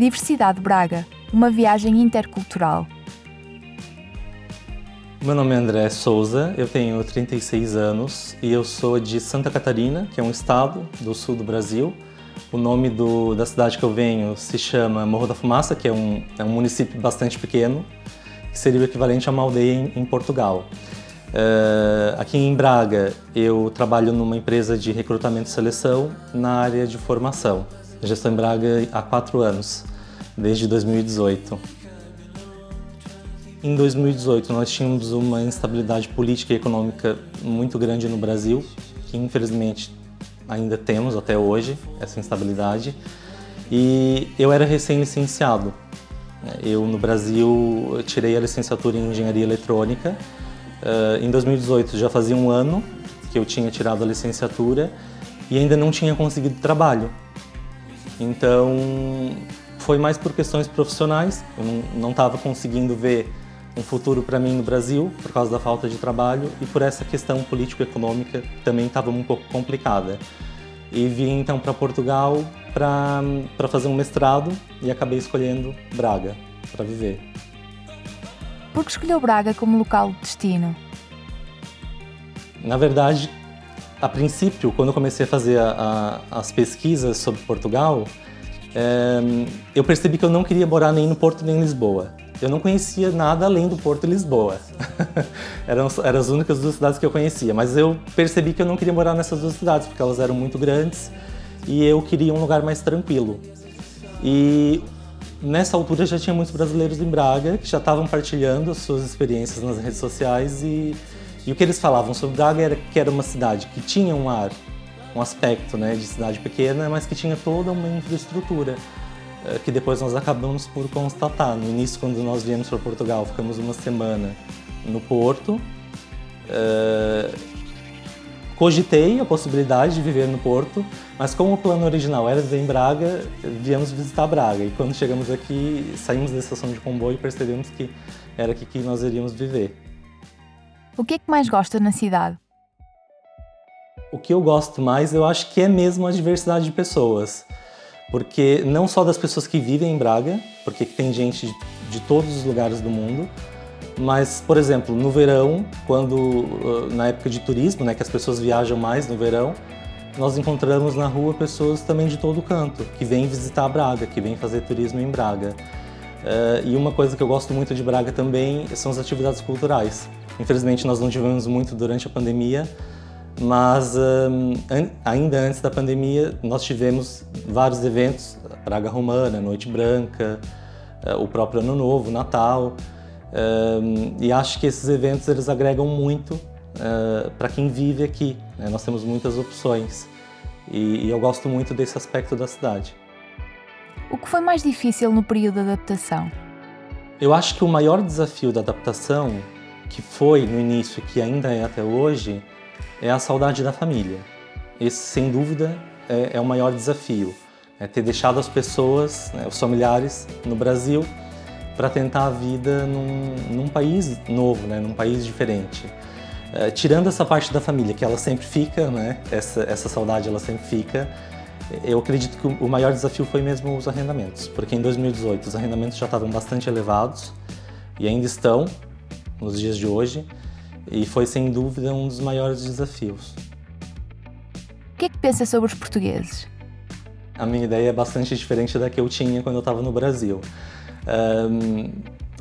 Diversidade Braga, uma viagem intercultural. Meu nome é André Souza, eu tenho 36 anos e eu sou de Santa Catarina, que é um estado do sul do Brasil. O nome do, da cidade que eu venho se chama Morro da Fumaça, que é um, é um município bastante pequeno, que seria o equivalente a uma aldeia em, em Portugal. Uh, aqui em Braga, eu trabalho numa empresa de recrutamento e seleção na área de formação. Já estou em Braga há quatro anos, desde 2018. Em 2018, nós tínhamos uma instabilidade política e econômica muito grande no Brasil, que infelizmente ainda temos até hoje, essa instabilidade. E eu era recém-licenciado. Eu, no Brasil, tirei a licenciatura em Engenharia Eletrônica. Uh, em 2018, já fazia um ano que eu tinha tirado a licenciatura e ainda não tinha conseguido trabalho. Então, foi mais por questões profissionais. Eu não estava conseguindo ver um futuro para mim no Brasil por causa da falta de trabalho e por essa questão político-econômica também estava um pouco complicada. E vim então para Portugal para fazer um mestrado e acabei escolhendo Braga para viver. Por que escolheu Braga como local de destino? Na verdade, a princípio, quando eu comecei a fazer a, a, as pesquisas sobre Portugal, eu percebi que eu não queria morar nem no Porto nem em Lisboa. Eu não conhecia nada além do Porto e Lisboa. eram, eram as únicas duas cidades que eu conhecia, mas eu percebi que eu não queria morar nessas duas cidades, porque elas eram muito grandes e eu queria um lugar mais tranquilo. E nessa altura já tinha muitos brasileiros em Braga que já estavam partilhando as suas experiências nas redes sociais e, e o que eles falavam sobre Braga era que era uma cidade que tinha um ar, um aspecto né, de cidade pequena, mas que tinha toda uma infraestrutura eh, que depois nós acabamos por constatar. No início, quando nós viemos para Portugal, ficamos uma semana no Porto. Uh, cogitei a possibilidade de viver no Porto, mas como o plano original era viver em Braga, viemos visitar Braga. E quando chegamos aqui, saímos da estação de comboio e percebemos que era aqui que nós iríamos viver. O que é que mais gosta na cidade? O que eu gosto mais, eu acho que é mesmo a diversidade de pessoas porque não só das pessoas que vivem em Braga, porque tem gente de, todos os lugares do mundo, mas, por exemplo, no verão, quando na época de turismo, né, que as pessoas viajam mais no verão, nós encontramos na rua pessoas também de todo canto que vêm visitar Braga, que vêm fazer turismo em Braga. Uh, e uma coisa que eu gosto muito de Braga também são as atividades culturais. Infelizmente, nós não tivemos muito durante a pandemia, mas um, an ainda antes da pandemia, nós tivemos vários eventos, Praga Romana, Noite Branca, uh, o próprio Ano Novo, Natal. Um, e acho que esses eventos eles agregam muito uh, para quem vive aqui. Né? Nós temos muitas opções e, e eu gosto muito desse aspecto da cidade. O que foi mais difícil no período de adaptação? Eu acho que o maior desafio da adaptação, que foi no início e que ainda é até hoje, é a saudade da família. Esse, sem dúvida, é, é o maior desafio. É ter deixado as pessoas, né, os familiares, no Brasil para tentar a vida num, num, país novo, né, num país diferente. É, tirando essa parte da família, que ela sempre fica, né, essa, essa saudade ela sempre fica, eu acredito que o maior desafio foi mesmo os arrendamentos, porque em 2018 os arrendamentos já estavam bastante elevados e ainda estão nos dias de hoje, e foi sem dúvida um dos maiores desafios. O que é que pensa sobre os portugueses? A minha ideia é bastante diferente da que eu tinha quando eu estava no Brasil. Um,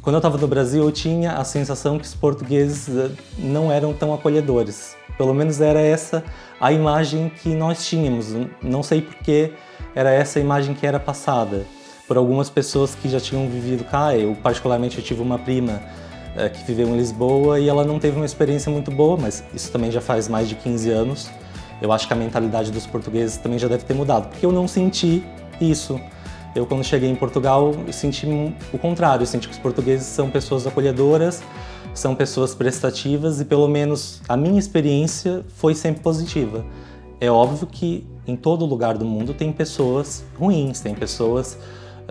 quando eu estava no Brasil, eu tinha a sensação que os portugueses eh, não eram tão acolhedores. Pelo menos era essa a imagem que nós tínhamos. Não sei por que era essa a imagem que era passada por algumas pessoas que já tinham vivido cá. Eu, particularmente, eu tive uma prima é, que viveu em Lisboa e ela não teve uma experiência muito boa, mas isso também já faz mais de 15 anos. Eu acho que a mentalidade dos portugueses também já deve ter mudado, porque eu não senti isso. Eu, quando cheguei em Portugal, senti o contrário. Eu senti que os portugueses são pessoas acolhedoras, são pessoas prestativas e, pelo menos, a minha experiência foi sempre positiva. É óbvio que em todo lugar do mundo tem pessoas ruins, tem pessoas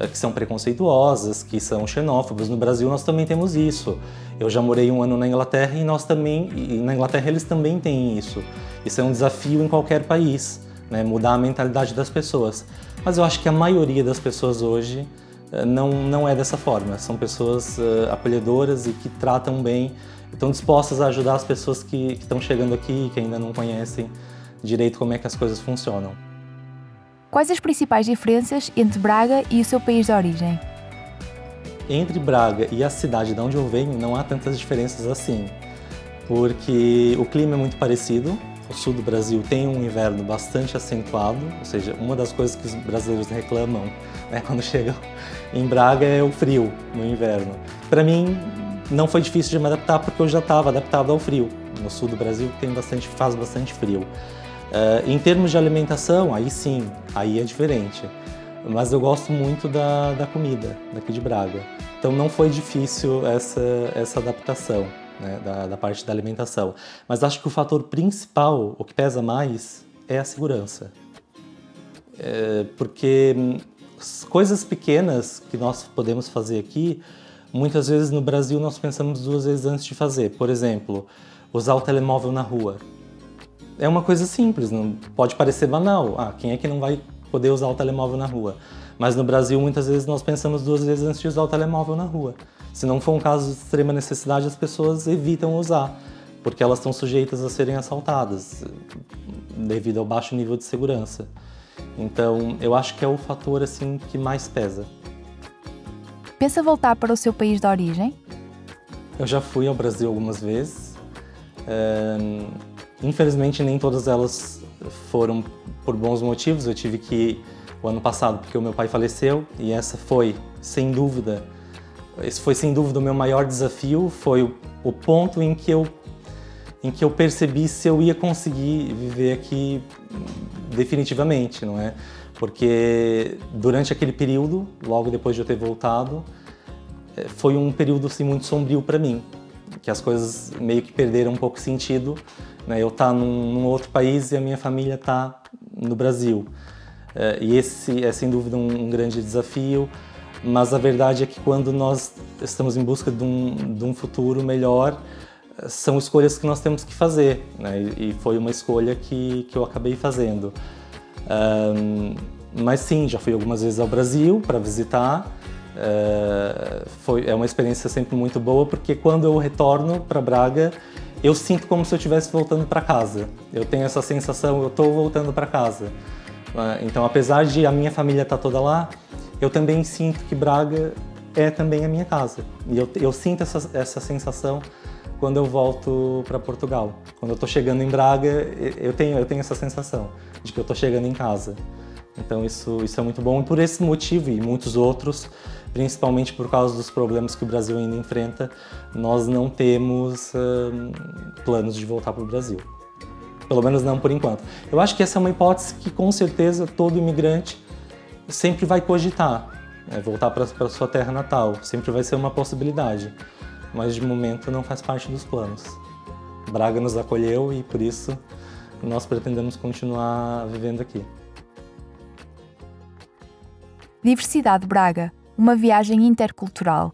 que são preconceituosas, que são xenófobos. No Brasil nós também temos isso. Eu já morei um ano na Inglaterra e nós também, e na Inglaterra eles também têm isso. Isso é um desafio em qualquer país, né? mudar a mentalidade das pessoas. Mas eu acho que a maioria das pessoas hoje uh, não, não é dessa forma. São pessoas uh, acolhedoras e que tratam bem, estão dispostas a ajudar as pessoas que, estão chegando aqui que ainda não conhecem direito como é que as coisas funcionam. Quais as principais diferenças entre Braga e o seu país de origem? Entre Braga e a cidade de onde eu venho não há tantas diferenças assim, porque o clima é muito parecido. O sul do Brasil tem um inverno bastante acentuado, ou seja, uma das coisas que os brasileiros reclamam né, quando chegam em Braga é o frio no inverno. Para mim, não foi difícil de me adaptar porque eu já estava adaptado ao frio. No sul do Brasil tem bastante, faz bastante frio. Uh, em termos de alimentação, aí sim, aí é diferente. Mas eu gosto muito da, da comida daqui de Braga. Então não foi difícil essa, essa adaptação né, da, da parte da alimentação. Mas acho que o fator principal, o que pesa mais, é a segurança. É, porque hum, coisas pequenas que nós podemos fazer aqui, muitas vezes no Brasil nós pensamos duas vezes antes de fazer. Por exemplo, usar o telemóvel na rua é uma coisa simples, não pode parecer banal. Ah, quem é que não vai poder usar o telemóvel na rua? Mas no Brasil, muitas vezes nós pensamos duas vezes antes de usar o telemóvel na rua. Se não for um caso de extrema necessidade, as pessoas evitam usar, porque elas estão sujeitas a serem assaltadas devido ao baixo nível de segurança. Então, eu acho que é o fator assim que mais pesa. Pensa voltar para o seu país de origem? Eu já fui ao Brasil algumas vezes. Infelizmente, nem todas elas foram por bons motivos. Eu tive que ir o ano passado porque o meu pai faleceu e essa foi, sem dúvida, esse foi sem dúvida o meu maior desafio. Foi o, ponto em que eu em que eu percebi se eu ia conseguir viver aqui definitivamente, não é? Porque durante aquele período, logo depois de eu ter voltado, eh, foi um período assim, muito sombrio para mim, que as coisas meio que perderam um pouco sentido né? Eu estar tá num, num, outro país e a minha família está no Brasil. É, e esse é sem dúvida um, um, grande desafio, mas a verdade é que quando nós estamos em busca de um, de um futuro melhor, são escolhas que nós temos que fazer, né? e, e foi uma escolha que, que eu acabei fazendo. Um, mas sim, já fui algumas vezes ao Brasil para visitar. Uh, foi, é uma experiência sempre muito boa, porque quando eu retorno para Braga, eu sinto como se eu estivesse voltando para casa. Eu tenho essa sensação, eu estou voltando para casa. Né? Então, apesar de a minha família estar tá toda lá, eu também sinto que Braga é também a minha casa. E eu, eu sinto essa, essa sensação quando eu volto para Portugal. Quando eu estou chegando em Braga, eu tenho, eu tenho essa sensação de que eu estou chegando em casa. Então isso, isso é muito bom e por esse motivo e muitos outros, principalmente por causa dos problemas que o Brasil ainda enfrenta, nós não temos hum, planos de voltar para o Brasil. Pelo menos não por enquanto. Eu acho que essa é uma hipótese que com certeza todo imigrante sempre vai cogitar. Né? Voltar para sua terra natal sempre vai ser uma possibilidade, mas de momento não faz parte dos planos. Braga nos acolheu e por isso nós pretendemos continuar vivendo aqui. Diversidade Braga, uma viagem intercultural